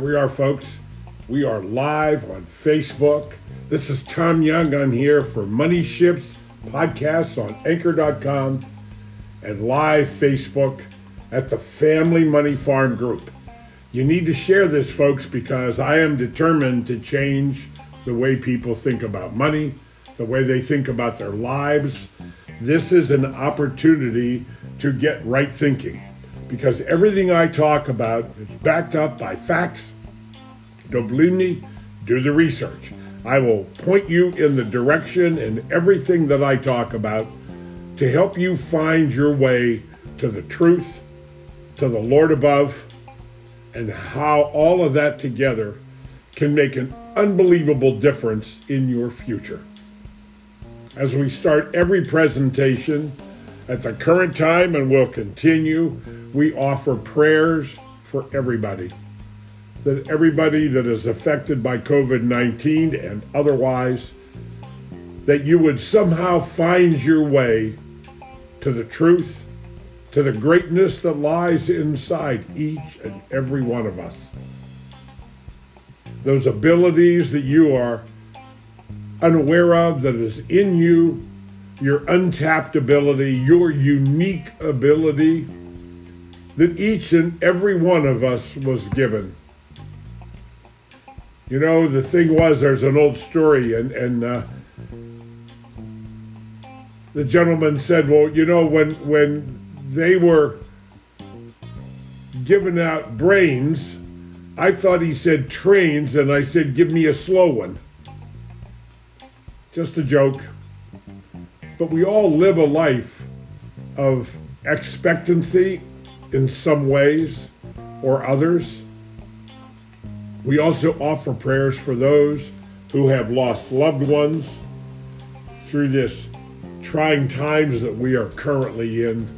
Here we are, folks. We are live on Facebook. This is Tom Young. I'm here for Money Ships podcasts on anchor.com and live Facebook at the Family Money Farm Group. You need to share this, folks, because I am determined to change the way people think about money, the way they think about their lives. This is an opportunity to get right thinking because everything I talk about is backed up by facts. Me? Do the research. I will point you in the direction and everything that I talk about to help you find your way to the truth, to the Lord above, and how all of that together can make an unbelievable difference in your future. As we start every presentation, at the current time and will continue, we offer prayers for everybody. That everybody that is affected by COVID 19 and otherwise, that you would somehow find your way to the truth, to the greatness that lies inside each and every one of us. Those abilities that you are unaware of, that is in you, your untapped ability, your unique ability that each and every one of us was given. You know, the thing was, there's an old story, and, and uh, the gentleman said, Well, you know, when, when they were giving out brains, I thought he said trains, and I said, Give me a slow one. Just a joke but we all live a life of expectancy in some ways or others. We also offer prayers for those who have lost loved ones through this trying times that we are currently in.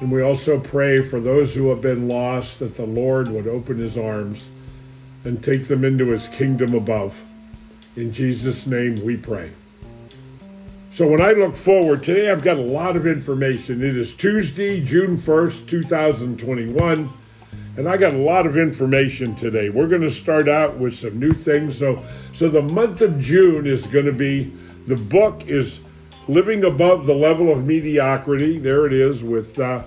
And we also pray for those who have been lost that the Lord would open his arms and take them into his kingdom above. In Jesus' name we pray. So when I look forward, today I've got a lot of information. It is Tuesday, June 1st, 2021, and I got a lot of information today. We're going to start out with some new things. So, so the month of June is going to be, the book is Living Above the Level of Mediocrity. There it is with uh,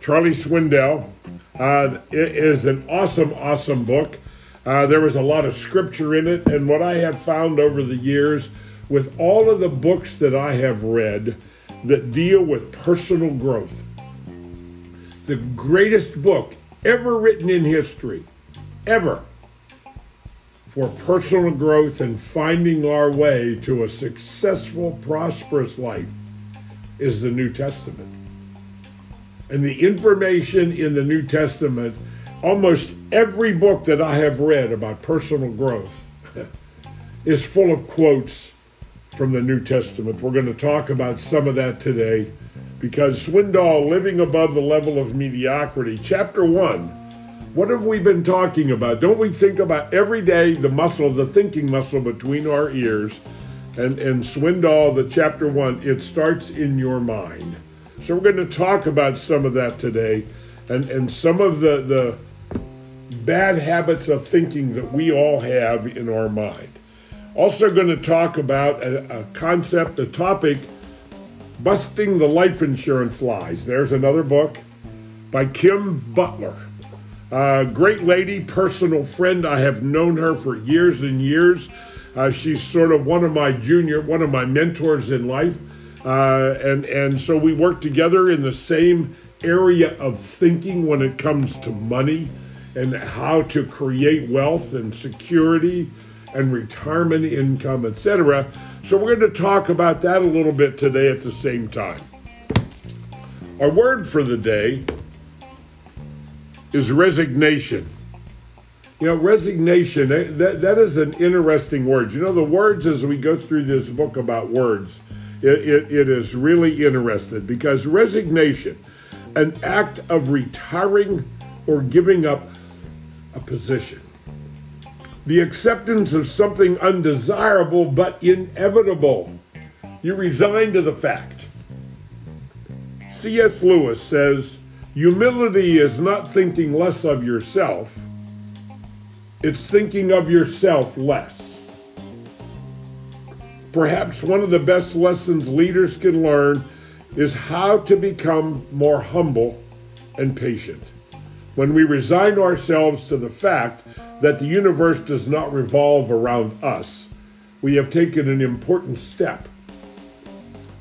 Charlie Swindoll. Uh, it is an awesome, awesome book. Uh, there was a lot of scripture in it, and what I have found over the years with all of the books that I have read that deal with personal growth. The greatest book ever written in history, ever, for personal growth and finding our way to a successful, prosperous life is the New Testament. And the information in the New Testament, almost every book that I have read about personal growth is full of quotes from the New Testament. We're going to talk about some of that today because Swindoll, Living Above the Level of Mediocrity, Chapter 1. What have we been talking about? Don't we think about every day the muscle, the thinking muscle between our ears? And, and Swindoll, the chapter one, it starts in your mind. So we're going to talk about some of that today and, and some of the, the bad habits of thinking that we all have in our mind. Also, going to talk about a, a concept, a topic, busting the life insurance lies. There's another book by Kim Butler. Uh, great lady, personal friend. I have known her for years and years. Uh, she's sort of one of my junior, one of my mentors in life. Uh, and, and so we work together in the same area of thinking when it comes to money and how to create wealth and security and retirement income, etc. So we're going to talk about that a little bit today at the same time. Our word for the day is resignation. You know, resignation, eh, that, that is an interesting word. You know, the words as we go through this book about words, it, it, it is really interesting because resignation, an act of retiring or giving up a position the acceptance of something undesirable but inevitable. You resign to the fact. C.S. Lewis says, Humility is not thinking less of yourself, it's thinking of yourself less. Perhaps one of the best lessons leaders can learn is how to become more humble and patient. When we resign ourselves to the fact that the universe does not revolve around us, we have taken an important step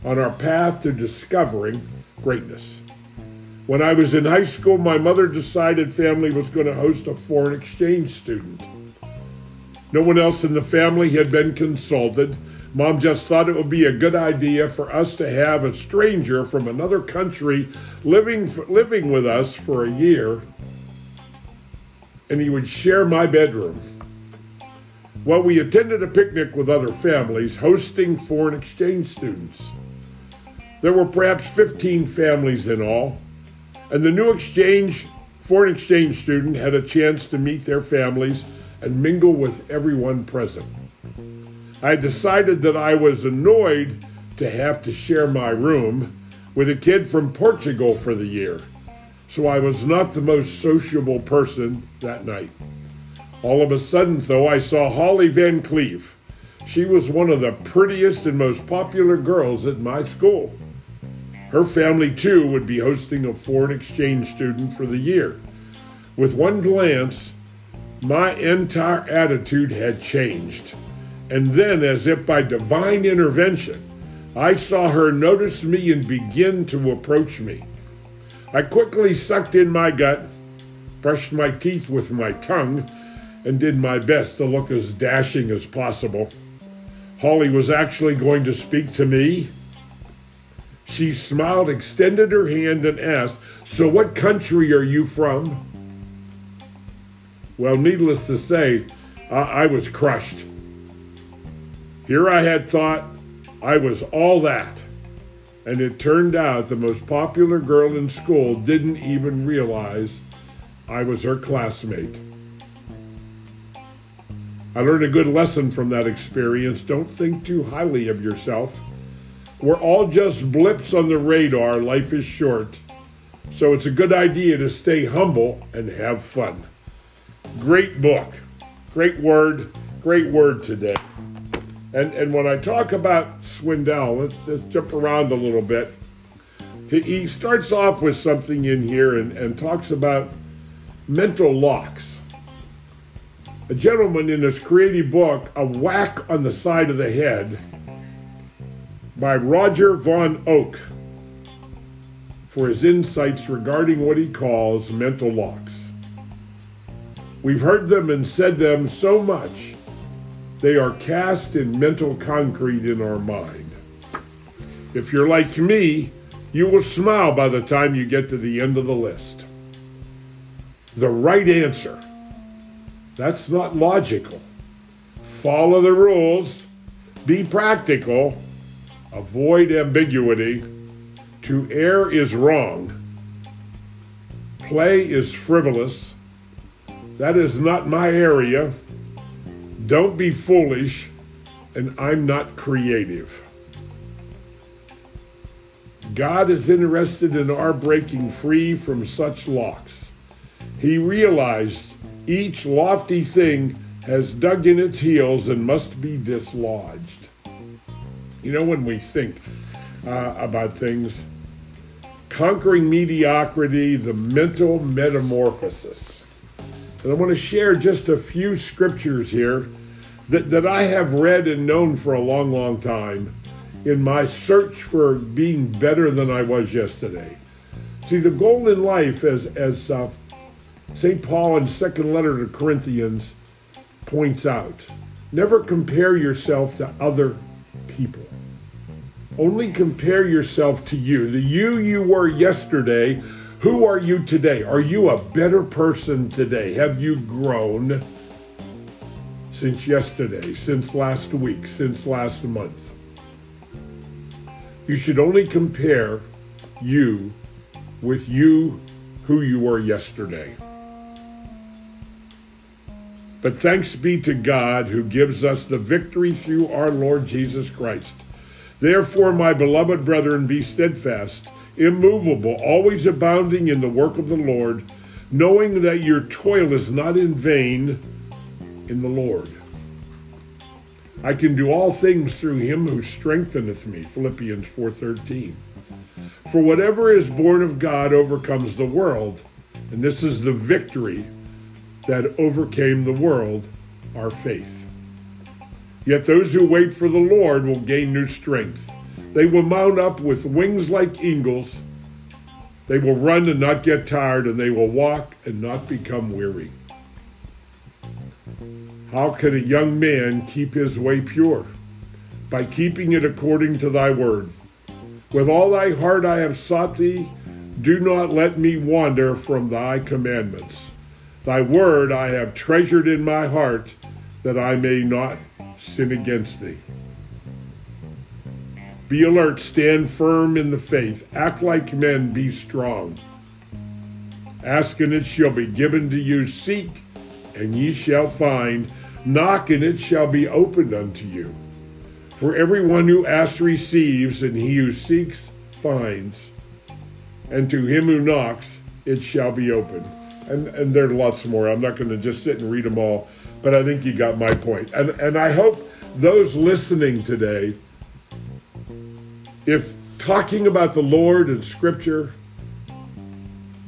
on our path to discovering greatness. When I was in high school, my mother decided family was going to host a foreign exchange student. No one else in the family had been consulted. Mom just thought it would be a good idea for us to have a stranger from another country living living with us for a year and he would share my bedroom. Well, we attended a picnic with other families hosting foreign exchange students. There were perhaps 15 families in all, and the new exchange foreign exchange student had a chance to meet their families and mingle with everyone present. I decided that I was annoyed to have to share my room with a kid from Portugal for the year, so I was not the most sociable person that night. All of a sudden, though, I saw Holly Van Cleve. She was one of the prettiest and most popular girls at my school. Her family, too, would be hosting a foreign exchange student for the year. With one glance, my entire attitude had changed. And then, as if by divine intervention, I saw her notice me and begin to approach me. I quickly sucked in my gut, brushed my teeth with my tongue, and did my best to look as dashing as possible. Holly was actually going to speak to me she smiled, extended her hand, and asked, So what country are you from? Well, needless to say, I, I was crushed. Here I had thought I was all that. And it turned out the most popular girl in school didn't even realize I was her classmate. I learned a good lesson from that experience. Don't think too highly of yourself. We're all just blips on the radar. Life is short. So it's a good idea to stay humble and have fun. Great book. Great word. Great word today. And, and when I talk about Swindoll, let's, let's jump around a little bit. He, he starts off with something in here and, and talks about mental locks. A gentleman in his creative book, A Whack on the Side of the Head, by Roger von Oech for his insights regarding what he calls mental locks. We've heard them and said them so much, they are cast in mental concrete in our mind. If you're like me, you will smile by the time you get to the end of the list. The right answer. That's not logical. Follow the rules, be practical, Avoid ambiguity. To err is wrong. Play is frivolous. That is not my area. Don't be foolish. And I'm not creative. God is interested in our breaking free from such locks. He realized each lofty thing has dug in its heels and must be dislodged. You know, when we think uh, about things, conquering mediocrity, the mental metamorphosis. And I want to share just a few scriptures here that, that I have read and known for a long, long time in my search for being better than I was yesterday. See, the goal in life, as, as uh, St. Paul in second letter to Corinthians points out, never compare yourself to other people. Only compare yourself to you. The you you were yesterday, who are you today? Are you a better person today? Have you grown since yesterday, since last week, since last month? You should only compare you with you who you were yesterday. But thanks be to God who gives us the victory through our Lord Jesus Christ. Therefore, my beloved brethren, be steadfast, immovable, always abounding in the work of the Lord, knowing that your toil is not in vain in the Lord. I can do all things through him who strengtheneth me. Philippians 4:13. For whatever is born of God overcomes the world, and this is the victory that overcame the world, our faith. Yet those who wait for the Lord will gain new strength. They will mount up with wings like eagles. They will run and not get tired, and they will walk and not become weary. How can a young man keep his way pure? By keeping it according to thy word. With all thy heart I have sought thee. Do not let me wander from thy commandments. Thy word I have treasured in my heart, that I may not sin against thee. Be alert, stand firm in the faith, act like men, be strong. Ask and it shall be given to you, seek and ye shall find, knock and it shall be opened unto you. For everyone who asks receives, and he who seeks finds. And to him who knocks, it shall be opened. And, and there are lots more. I'm not going to just sit and read them all, but I think you got my point. And, and I hope those listening today, if talking about the Lord and Scripture,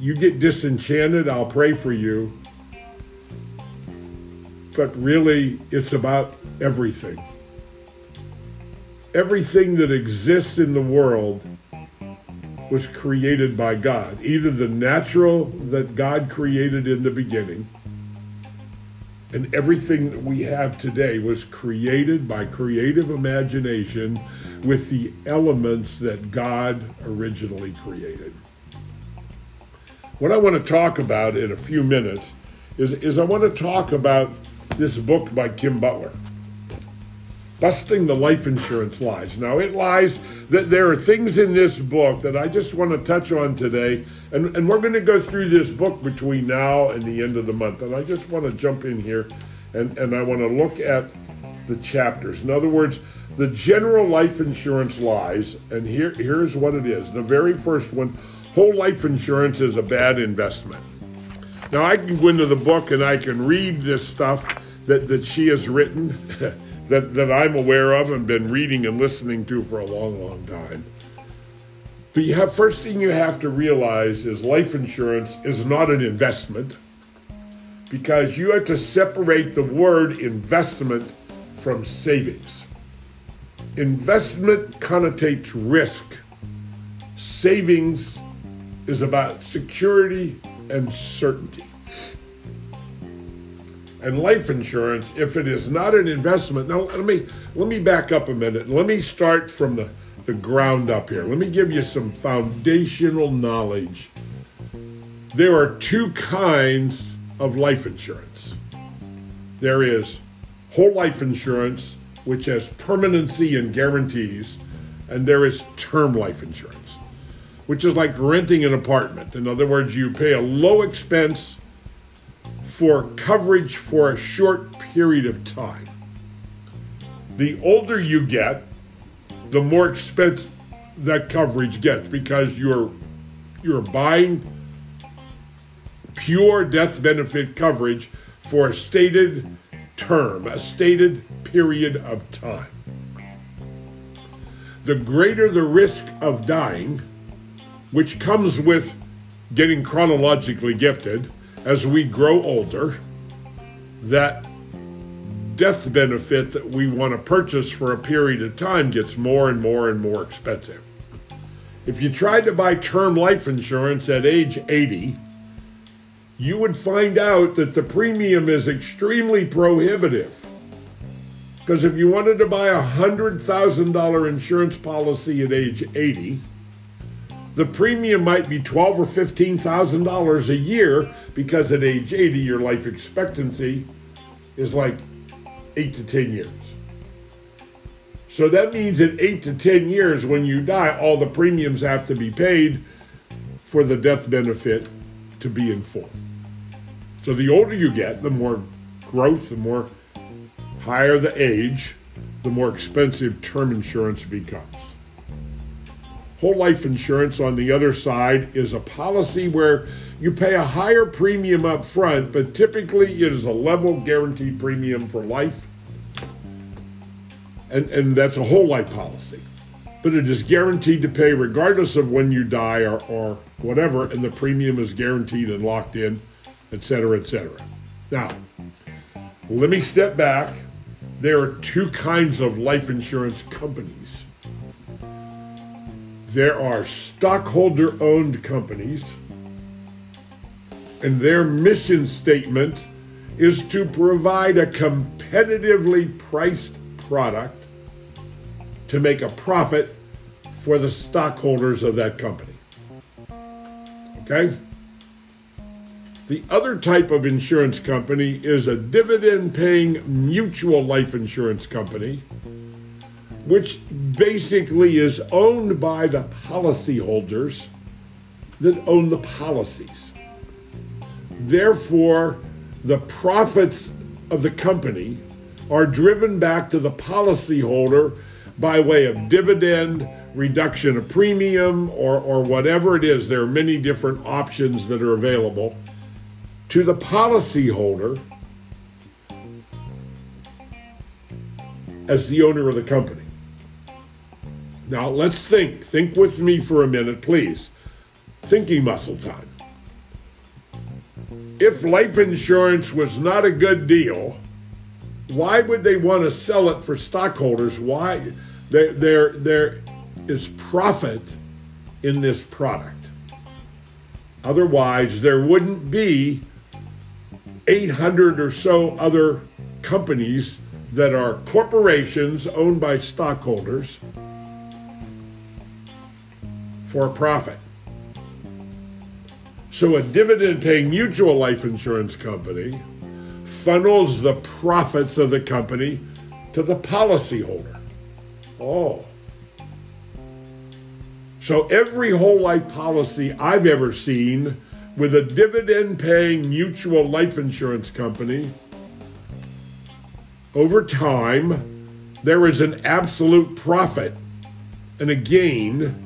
you get disenchanted, I'll pray for you. But really, it's about everything everything that exists in the world was created by God. Either the natural that God created in the beginning, and everything that we have today was created by creative imagination with the elements that God originally created. What I want to talk about in a few minutes is, is I want to talk about this book by Kim Butler busting the life insurance lies. Now, it lies that there are things in this book that I just want to touch on today, and, and we're going to go through this book between now and the end of the month. And I just want to jump in here and, and I want to look at the chapters. In other words, the general life insurance lies, and here here's what it is. The very first one, whole life insurance is a bad investment. Now I can go into the book and I can read this stuff that, that she has written. that, that I'm aware of and been reading and listening to for a long, long time. But you have first thing you have to realize is life insurance is not an investment because you have to separate the word investment from savings. Investment connotates risk. Savings is about security and certainty and life insurance, if it is not an investment, now let me let me back up a minute. Let me start from the, the ground up here. Let me give you some foundational knowledge. There are two kinds of life insurance. There is whole life insurance, which has permanency and guarantees, and there is term life insurance, which is like renting an apartment. In other words, you pay a low expense for coverage for a short period of time. The older you get, the more expensive that coverage gets because you're you're buying pure death benefit coverage for a stated term, a stated period of time. The greater the risk of dying, which comes with getting chronologically gifted, as we grow older, that death benefit that we want to purchase for a period of time gets more and more and more expensive. If you tried to buy term life insurance at age 80, you would find out that the premium is extremely prohibitive. Because if you wanted to buy a $100,000 insurance policy at age 80, the premium might be twelve or fifteen thousand dollars a year because at age 80 your life expectancy is like eight to ten years. So that means in eight to ten years when you die, all the premiums have to be paid for the death benefit to be in full. So the older you get, the more growth, the more higher the age, the more expensive term insurance becomes. Whole life insurance on the other side is a policy where you pay a higher premium up front, but typically it is a level guaranteed premium for life. And, and that's a whole life policy. But it is guaranteed to pay regardless of when you die or, or whatever, and the premium is guaranteed and locked in, et cetera, et cetera. Now, let me step back. There are two kinds of life insurance companies. There are stockholder owned companies, and their mission statement is to provide a competitively priced product to make a profit for the stockholders of that company. Okay? The other type of insurance company is a dividend paying mutual life insurance company, which basically is owned by the policyholders that own the policies. Therefore, the profits of the company are driven back to the policyholder by way of dividend, reduction of premium, or, or whatever it is. There are many different options that are available to the policyholder as the owner of the company. Now let's think. Think with me for a minute, please. Thinking muscle time. If life insurance was not a good deal, why would they want to sell it for stockholders? Why? There, there, there is profit in this product. Otherwise, there wouldn't be 800 or so other companies that are corporations owned by stockholders for profit. So a dividend paying mutual life insurance company funnels the profits of the company to the policyholder. Oh. So every whole life policy I've ever seen with a dividend paying mutual life insurance company, over time, there is an absolute profit and a gain,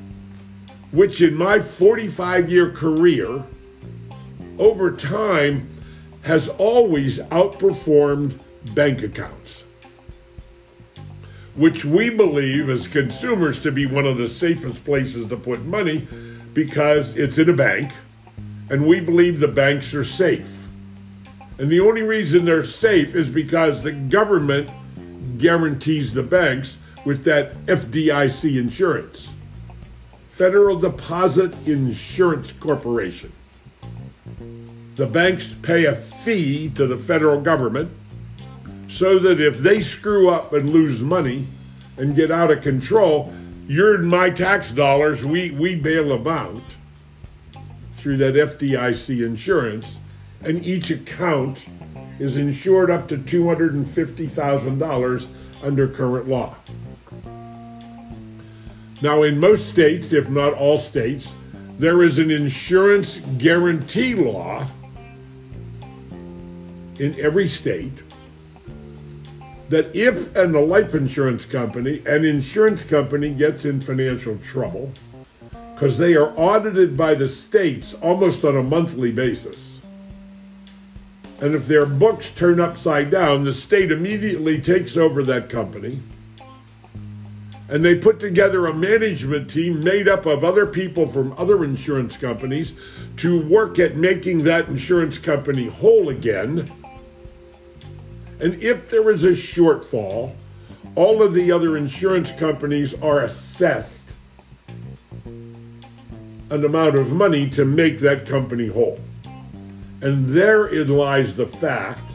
which in my 45 year career, over time, has always outperformed bank accounts, which we believe as consumers to be one of the safest places to put money because it's in a bank and we believe the banks are safe. And the only reason they're safe is because the government guarantees the banks with that FDIC insurance, Federal Deposit Insurance Corporation. The banks pay a fee to the federal government so that if they screw up and lose money and get out of control, you're my tax dollars, we, we bail them out through that FDIC insurance, and each account is insured up to $250,000 under current law. Now, in most states, if not all states, there is an insurance guarantee law in every state that if and a life insurance company, an insurance company gets in financial trouble, because they are audited by the states almost on a monthly basis. And if their books turn upside down, the state immediately takes over that company. And they put together a management team made up of other people from other insurance companies to work at making that insurance company whole again. And if there is a shortfall, all of the other insurance companies are assessed an amount of money to make that company whole. And therein lies the fact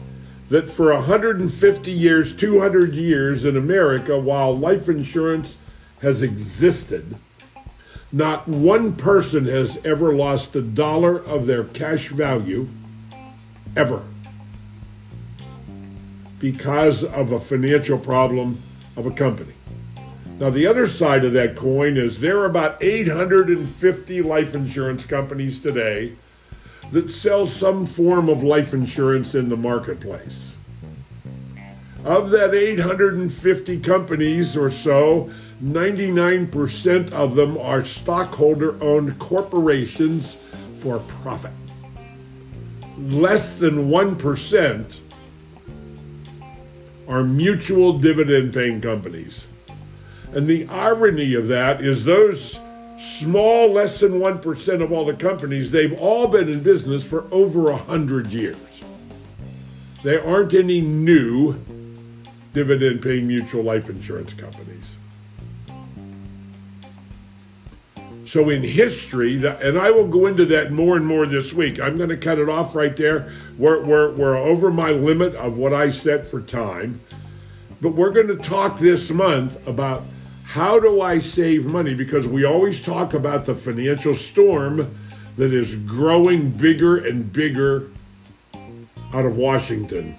that for 150 years, 200 years in America, while life insurance has existed, not one person has ever lost a dollar of their cash value, ever, because of a financial problem of a company. Now, the other side of that coin is there are about 850 life insurance companies today that sell some form of life insurance in the marketplace. Of that 850 companies or so, 99% of them are stockholder owned corporations for profit. Less than 1% are mutual dividend paying companies. And the irony of that is those small, less than 1% of all the companies, they've all been in business for over 100 years. There aren't any new dividend paying mutual life insurance companies. So in history, and I will go into that more and more this week. I'm going to cut it off right there. We're, we're, we're over my limit of what I set for time. But we're going to talk this month about how do I save money? Because we always talk about the financial storm that is growing bigger and bigger out of Washington.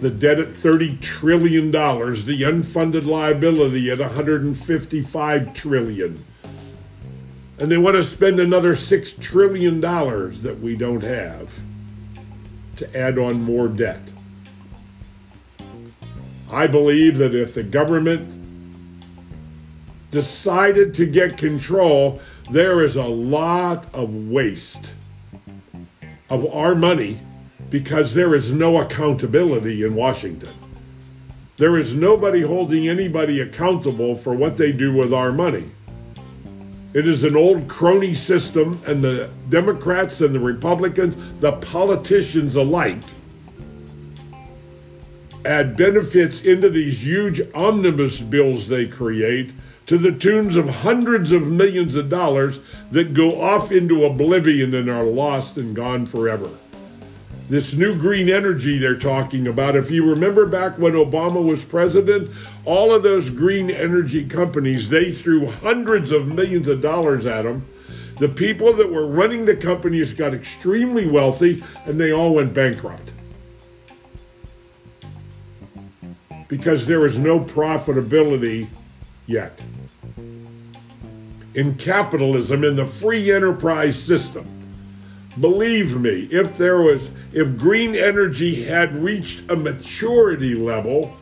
The debt at $30 trillion, the unfunded liability at 155 trillion and they want to spend another $6 trillion that we don't have to add on more debt. I believe that if the government decided to get control, there is a lot of waste of our money because there is no accountability in Washington. There is nobody holding anybody accountable for what they do with our money. It is an old crony system, and the Democrats and the Republicans, the politicians alike, add benefits into these huge omnibus bills they create to the tunes of hundreds of millions of dollars that go off into oblivion and are lost and gone forever this new green energy they're talking about. If you remember back when Obama was president, all of those green energy companies, they threw hundreds of millions of dollars at them. The people that were running the companies got extremely wealthy and they all went bankrupt. Because there is no profitability yet. In capitalism, in the free enterprise system, Believe me, if there was, if green energy had reached a maturity level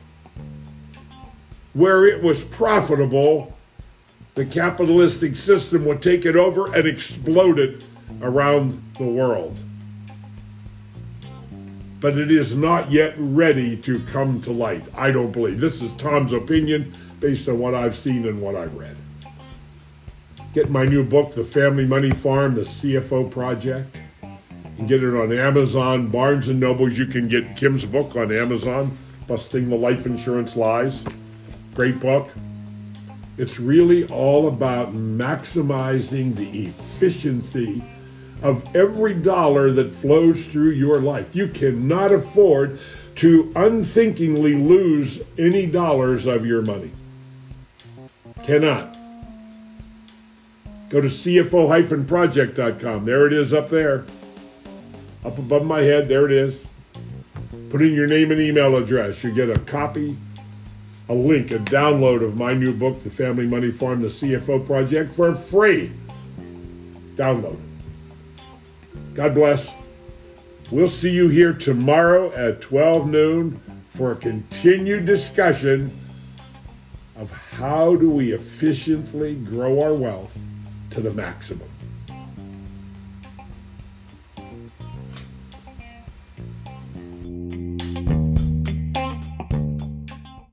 where it was profitable, the capitalistic system would take it over and explode it around the world. But it is not yet ready to come to light. I don't believe. This is Tom's opinion based on what I've seen and what I've read. Get my new book, The Family Money Farm, The CFO Project. Can get it on Amazon, Barnes and Nobles. You can get Kim's book on Amazon, Busting the Life Insurance Lies. Great book. It's really all about maximizing the efficiency of every dollar that flows through your life. You cannot afford to unthinkingly lose any dollars of your money. Cannot. Go to CFO-project.com. There it is up there up above my head. There it is. Put in your name and email address. You get a copy, a link, a download of my new book, The Family Money Farm, The CFO Project, for free. Download God bless. We'll see you here tomorrow at 12 noon for a continued discussion of how do we efficiently grow our wealth to the maximum.